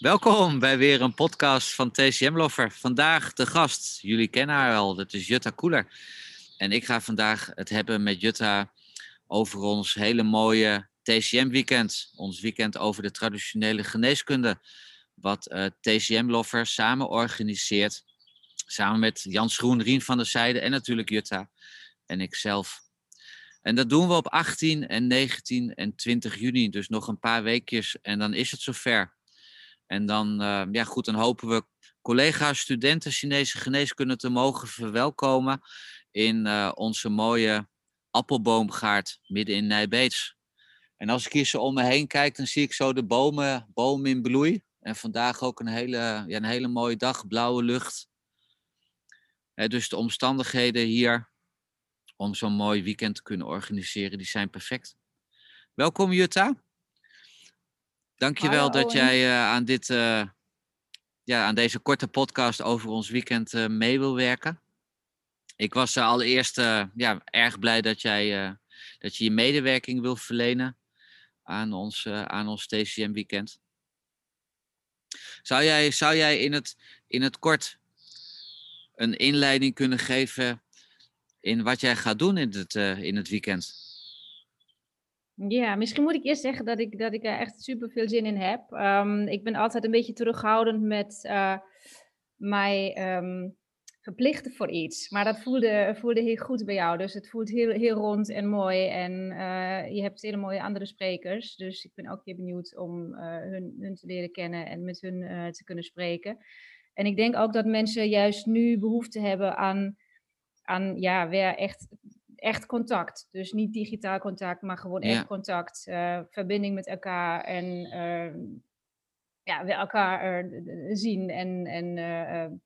Welkom bij weer een podcast van TCM Lover. Vandaag de gast, jullie kennen haar al, dat is Jutta Koeler. En ik ga vandaag het hebben met Jutta over ons hele mooie TCM weekend. Ons weekend over de traditionele geneeskunde. Wat uh, TCM Lover samen organiseert. Samen met Jan Schroen, Rien van der Zijde en natuurlijk Jutta en ikzelf. En dat doen we op 18 en 19 en 20 juni, dus nog een paar weekjes en dan is het zover. En dan, uh, ja goed, dan hopen we collega's, studenten Chinese geneeskunde te mogen verwelkomen in uh, onze mooie appelboomgaard midden in Nijbeets. En als ik hier zo om me heen kijk, dan zie ik zo de bomen, bomen in bloei. En vandaag ook een hele, ja, een hele mooie dag, blauwe lucht. Dus de omstandigheden hier om zo'n mooi weekend te kunnen organiseren, die zijn perfect. Welkom Jutta. Dankjewel Hallo, dat jij uh, aan, dit, uh, ja, aan deze korte podcast over ons weekend uh, mee wil werken. Ik was allereerst ja, erg blij dat jij dat je, je medewerking wil verlenen aan ons, aan ons TCM weekend. Zou jij, zou jij in, het, in het kort een inleiding kunnen geven in wat jij gaat doen in het, in het weekend? Ja, misschien moet ik eerst zeggen dat ik, dat ik er echt super veel zin in heb. Um, ik ben altijd een beetje terughoudend met uh, mij um, verplichten voor iets. Maar dat voelde, voelde heel goed bij jou. Dus het voelt heel, heel rond en mooi. En uh, je hebt hele mooie andere sprekers. Dus ik ben ook heel benieuwd om uh, hun, hun te leren kennen en met hun te kunnen spreken. En ik denk ook dat mensen juist nu behoefte hebben aan, aan ja, weer echt echt contact. Dus niet digitaal contact, maar gewoon echt contact. Uh, verbinding met elkaar en uh, ja, we elkaar uh, zien en, en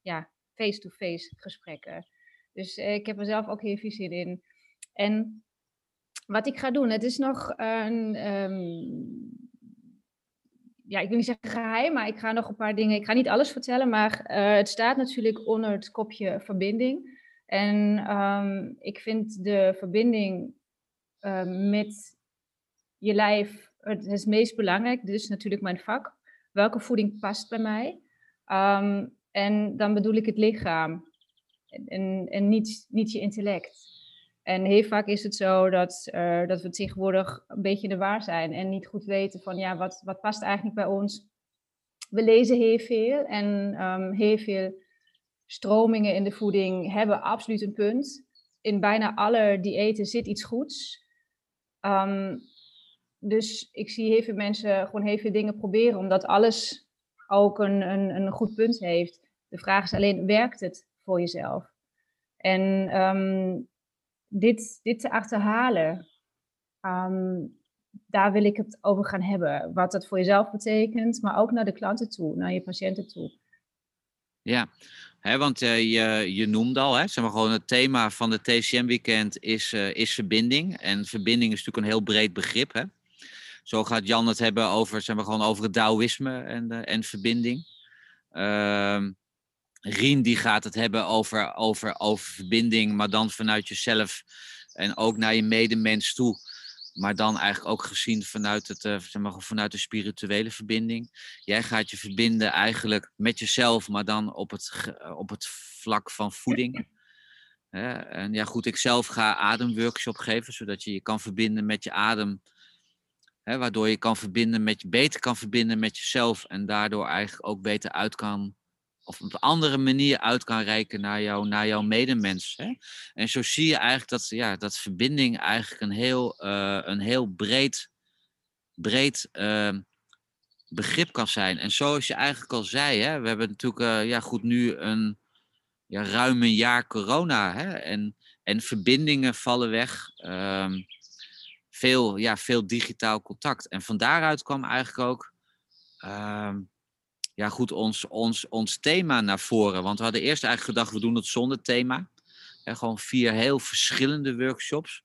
ja, face-to-face gesprekken. Dus ik heb er zelf ook heel veel zin in. En wat ik ga doen, het is nog een. Um, ja, ik wil niet zeggen geheim, maar ik ga nog een paar dingen. Ik ga niet alles vertellen, maar het staat natuurlijk onder het kopje verbinding. En um, ik vind de verbinding uh, met je lijf het, het meest belangrijk. Is natuurlijk mijn vak. Welke voeding past bij mij? Um, en dan bedoel ik het lichaam en, en niet, niet je intellect. En heel vaak is het zo dat, uh, dat we tegenwoordig een beetje de waar zijn en niet goed weten van ja, wat, wat past eigenlijk bij ons. We lezen heel veel en heel veel stromingen in de voeding hebben absoluut een punt. In bijna alle diëten zit iets goeds. Um, dus ik zie heel veel mensen gewoon heel veel dingen proberen, omdat alles ook een, een, een goed punt heeft. De vraag is alleen, werkt het voor jezelf? En um, dit, dit te achterhalen, um, daar wil ik het over gaan hebben. Wat dat voor jezelf betekent, maar ook naar de klanten toe, naar je patiënten toe. Ja, Want uh, je, je noemde al, hè, zeg maar gewoon het thema van de TCM-weekend is, uh, is verbinding. En verbinding is natuurlijk een heel breed begrip. Hè? Zo gaat Jan het hebben over, zeg maar, gewoon over het Taoïsme en, uh, en verbinding. Uh, Rien die gaat het hebben over, over, over verbinding, maar dan vanuit jezelf en ook naar je medemens toe. Maar dan eigenlijk ook gezien vanuit, het, uh, zeg maar, vanuit de spirituele verbinding. Jij gaat je verbinden eigenlijk met jezelf, maar dan op het, op het vlak van voeding. en ja, goed, ik zelf ga ademworkshop geven, zodat je je kan verbinden met je adem. waardoor je kan verbinden met beter kan verbinden met jezelf en daardoor eigenlijk ook beter uit kan of op een andere manier uit kan reiken naar, jou, naar jouw medemens. Hè? En zo zie je eigenlijk dat, ja, dat verbinding eigenlijk een heel, uh, een heel breed, breed uh, begrip kan zijn. En zoals je eigenlijk al zei, hè, we hebben natuurlijk uh, ja, goed, nu een ja, ruim een jaar corona. Hè? En, en verbindingen vallen weg. Um, veel, ja, veel digitaal contact. En van daaruit kwam eigenlijk ook um, ja, goed, ons, ons, ons thema naar voren. Want we hadden eerst eigenlijk gedacht, we doen het zonder thema. Ja, gewoon vier heel verschillende workshops.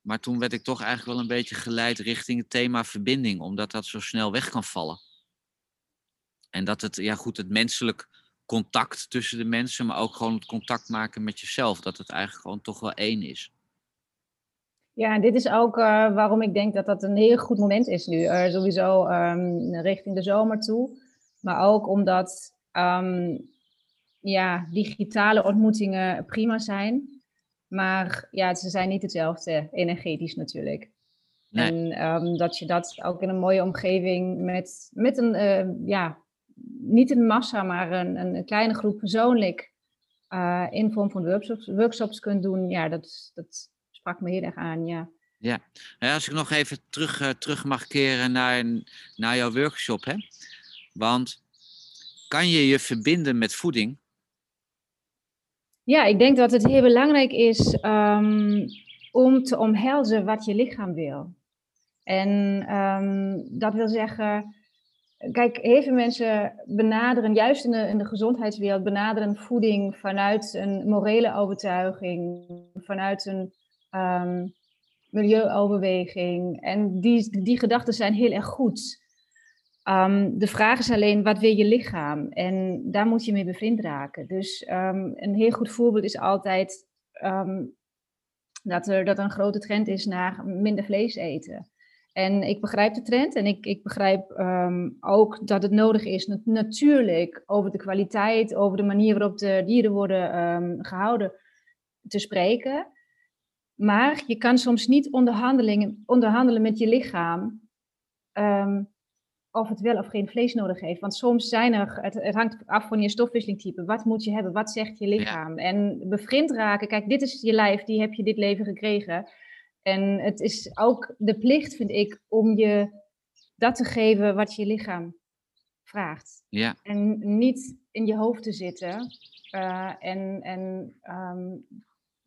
Maar toen werd ik toch eigenlijk wel een beetje geleid richting het thema verbinding, omdat dat zo snel weg kan vallen. En dat het, ja goed, het menselijk contact tussen de mensen, maar ook gewoon het contact maken met jezelf, dat het eigenlijk gewoon toch wel één is. Ja, dit is ook uh, waarom ik denk dat dat een heel goed moment is nu. Uh, sowieso um, richting de zomer toe Maar ook omdat ehm, ja, digitale ontmoetingen prima zijn. Maar ja, ze zijn niet hetzelfde energetisch natuurlijk. En ehm, dat je dat ook in een mooie omgeving met, met een, uh, ja, niet een massa, maar een, een kleine groep persoonlijk uh, in vorm van workshops, workshops kunt doen. Ja, dat, dat sprak me heel erg aan, ja. Ja, ja als ik nog even terug, uh, terug mag keren naar, naar jouw workshop, hè. Want kan je je verbinden met voeding? Ja, ik denk dat het heel belangrijk is um, om te omhelzen wat je lichaam wil. En um, dat wil zeggen, kijk, heel veel mensen benaderen, juist in de, in de gezondheidswereld, benaderen voeding vanuit een morele overtuiging, vanuit een um, milieuoverweging. En die, die gedachten zijn heel erg goed. Um, de vraag is alleen, wat wil je lichaam? En daar moet je mee bevriend raken. Dus um, een heel goed voorbeeld is altijd um, dat, er, dat een grote trend is naar minder vlees eten. En ik begrijp de trend en ik, ik begrijp ook dat het nodig is, natuurlijk, over de kwaliteit, over de manier waarop de dieren worden gehouden, te spreken. Maar je kan soms niet onderhandelen met je lichaam of het wel of geen vlees nodig heeft. Want soms zijn er, het, het hangt af van je stofwisselingtype. Wat moet je hebben? Wat zegt je lichaam? En bevriend raken, kijk, dit is je lijf, die heb je dit leven gekregen. En het is ook de plicht, vind ik, om je dat te geven wat je lichaam vraagt. Ja. En niet in je hoofd te zitten uh, en, en um,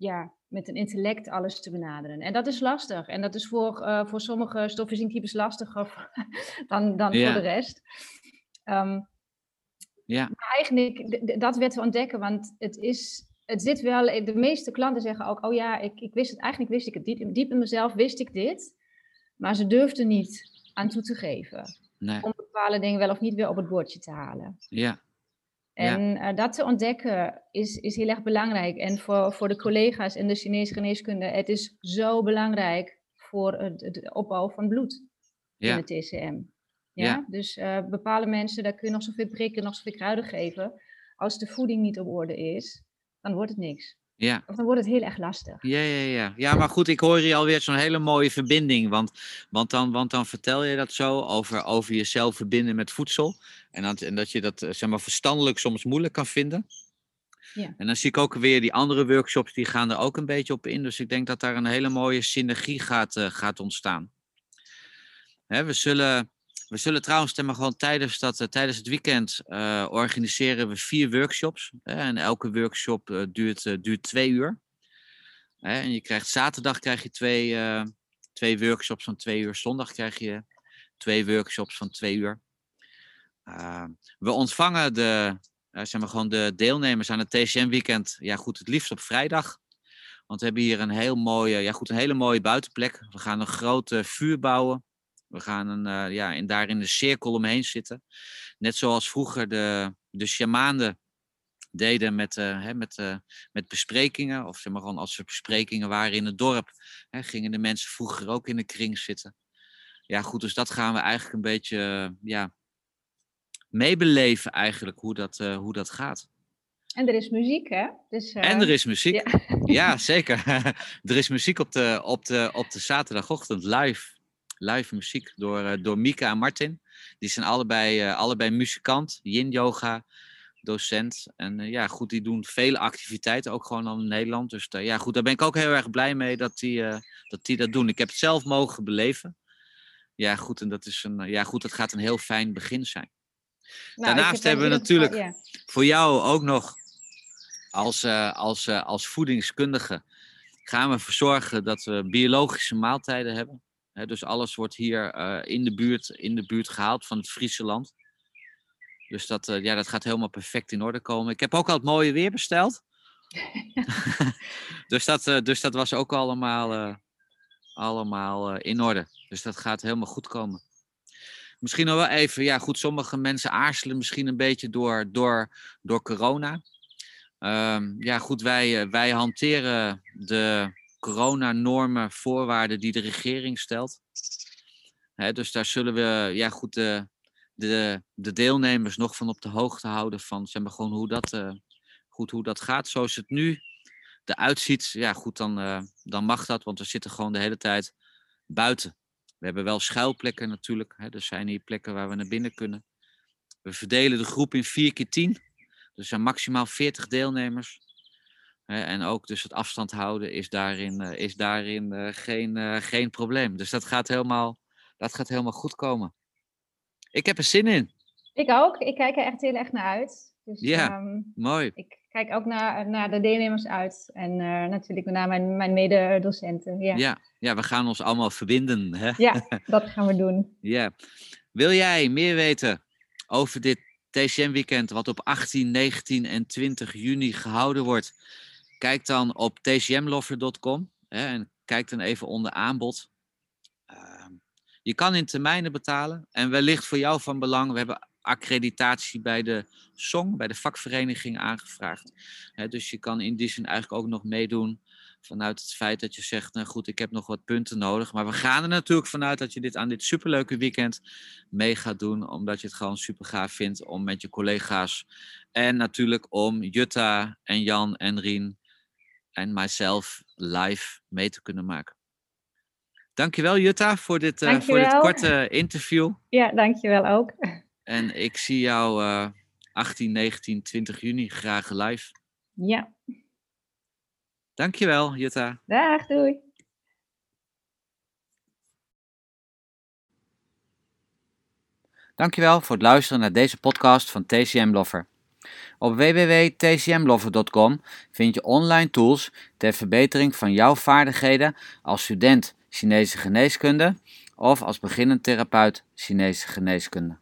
ja, met een intellect alles te benaderen. En dat is lastig. En dat is voor, uh, voor sommige stofwissingtypes lastiger dan, dan voor de rest. Um, ja. Maar eigenlijk, dat werd te ontdekken, want het is... Het zit wel, de meeste klanten zeggen ook, oh ja, ik, ik wist het, eigenlijk wist ik het diep, diep in mezelf, wist ik dit. Maar ze durfden niet aan toe te geven. Nee. Om bepaalde dingen wel of niet weer op het bordje te halen. Ja, en ja. uh, dat te ontdekken is, is heel erg belangrijk. En voor, voor de collega's in de Chinese geneeskunde, het is zo belangrijk voor het, het opbouwen van bloed ja. in de TCM. Ja? ja. Dus uh, bepaalde mensen, daar kun je nog zoveel prikken, nog zoveel kruiden geven. Als de voeding niet op orde is, dan wordt het niks. Ja. Of dan wordt het heel erg lastig. Ja, ja, ja. ja maar goed, ik hoor hier alweer zo'n hele mooie verbinding. Want, want, dan, want dan vertel je dat zo over, over jezelf verbinden met voedsel. En, dat, en dat je dat eh, zeg maar, verstandelijk soms moeilijk kan vinden. Ja. En dan zie ik ook weer die andere workshops, die gaan er ook een beetje op in. Dus ik denk dat daar een hele mooie synergie gaat, uh, gaat ontstaan. Hè, we zullen we zullen trouwens stemmen gewoon tijdens, dat, uh, tijdens het weekend uh, organiseren we vier workshops. Hè, en elke workshop uh, duurt, duurt twee uur. Hè, en je krijgt zaterdag krijg je twee, twee workshops van twee uur. Zondag krijg je twee workshops van twee uur. we ontvangen de, zeg maar gewoon de deelnemers aan het TCM weekend. Ja, goed, het liefst op vrijdag. Want we hebben hier een heel mooie, ja, goed, een hele mooie buitenplek. We gaan een grote vuur bouwen. We gaan een, uh, ja, in, daar in de cirkel omheen zitten. Net zoals vroeger de, de shamanen deden met, uh, hè, met, uh, met besprekingen. Of zeg maar gewoon als er besprekingen waren in het dorp. Hè, gingen de mensen vroeger ook in de kring zitten. Ja goed, dus dat gaan we eigenlijk een beetje ja, meebeleven eigenlijk hoe dat, hoe dat gaat. En er is muziek, hè? Dus, en er is muziek. Ja, ja zeker. er is muziek op de, op, de, op de zaterdagochtend live live muziek door, uh, door Mika en Martin. Die zijn allebei, uh, allebei muzikant, yin-yoga, docent. En uh, ja, goed, die doen vele activiteiten, ook gewoon al in Nederland. Dus ja, goed, daar ben ik ook heel erg blij mee dat die, dat, die dat doen. Ik heb het zelf mogen beleven. Ja, goed, en dat is een, ja, goed, dat gaat een heel fijn begin zijn. Nou, Daarnaast hebben we natuurlijk ja. voor jou ook nog als, als, als voedingskundige gaan we verzorgen dat we biologische maaltijden hebben dus alles wordt hier uh, in, de buurt, in de buurt gehaald van het Friese land. Dus dat, uh, ja, dat gaat helemaal perfect in orde komen. Ik heb ook al het mooie weer besteld. dus, dat, uh, dus dat was ook allemaal, allemaal in orde. Dus dat gaat helemaal goed komen. Misschien nog wel even, ja goed, sommige mensen aarzelen misschien een beetje door, door, door corona. Um, ja goed, wij, wij hanteren de, coronanormen, voorwaarden die de regering stelt. dus daar zullen we, ja goed, de, de, de deelnemers nog van op de hoogte houden van zeg maar, gewoon hoe dat, eh, goed hoe dat gaat. Zoals het nu eruit ziet, ja goed, dan, eh, dan mag dat, want we zitten gewoon de hele tijd buiten. We hebben wel schuilplekken natuurlijk. Hè. Er zijn hier plekken waar we naar binnen kunnen. We verdelen de groep in vier keer tien. Dus er zijn maximaal 40 deelnemers. En ook dus het afstand houden is daarin, eh, is daarin eh, geen, eh, geen probleem. Dus dat gaat, helemaal, dat gaat helemaal goed komen. Ik heb er zin in. Ik ook. Ik kijk er echt heel erg naar uit. Dus, ja, ehm, mooi. Ik kijk ook naar, naar de deelnemers uit. En natuurlijk naar mijn, mijn mededocenten. Ja. Ja, ja, we gaan ons allemaal verbinden. Hè? Ja, dat gaan we doen. ja. Wil jij meer weten over dit TCM-weekend, wat op 18, 19 en 20 juni gehouden wordt? Kijk dan op tcmlover.com en kijk dan even onder aanbod. Ehm, je kan in termijnen betalen en wellicht voor jou van belang. We hebben accreditatie bij de SONG, bij de vakvereniging aangevraagd. dus je kan in die zin eigenlijk ook nog meedoen vanuit het feit dat je zegt, nou goed, ik heb nog wat punten nodig. Maar we gaan er natuurlijk vanuit dat je dit aan dit superleuke weekend mee gaat doen, omdat je het gewoon super gaaf vindt om met je collega's en natuurlijk om Jutta en Jan en Rien en mijzelf live mee te kunnen maken. Dankjewel Jutta voor dit, uh, voor dit korte interview. Ja, dankjewel ook. En ik zie jou uh, 18, 19, 20 juni graag live. Ja. Dankjewel Jutta. Dag, doei. Dankjewel voor het luisteren naar deze podcast van TCM Lover. Op www.tcmlover.com vind je online tools ter verbetering van jouw vaardigheden als student Chinese geneeskunde of als beginnend therapeut Chinese geneeskunde.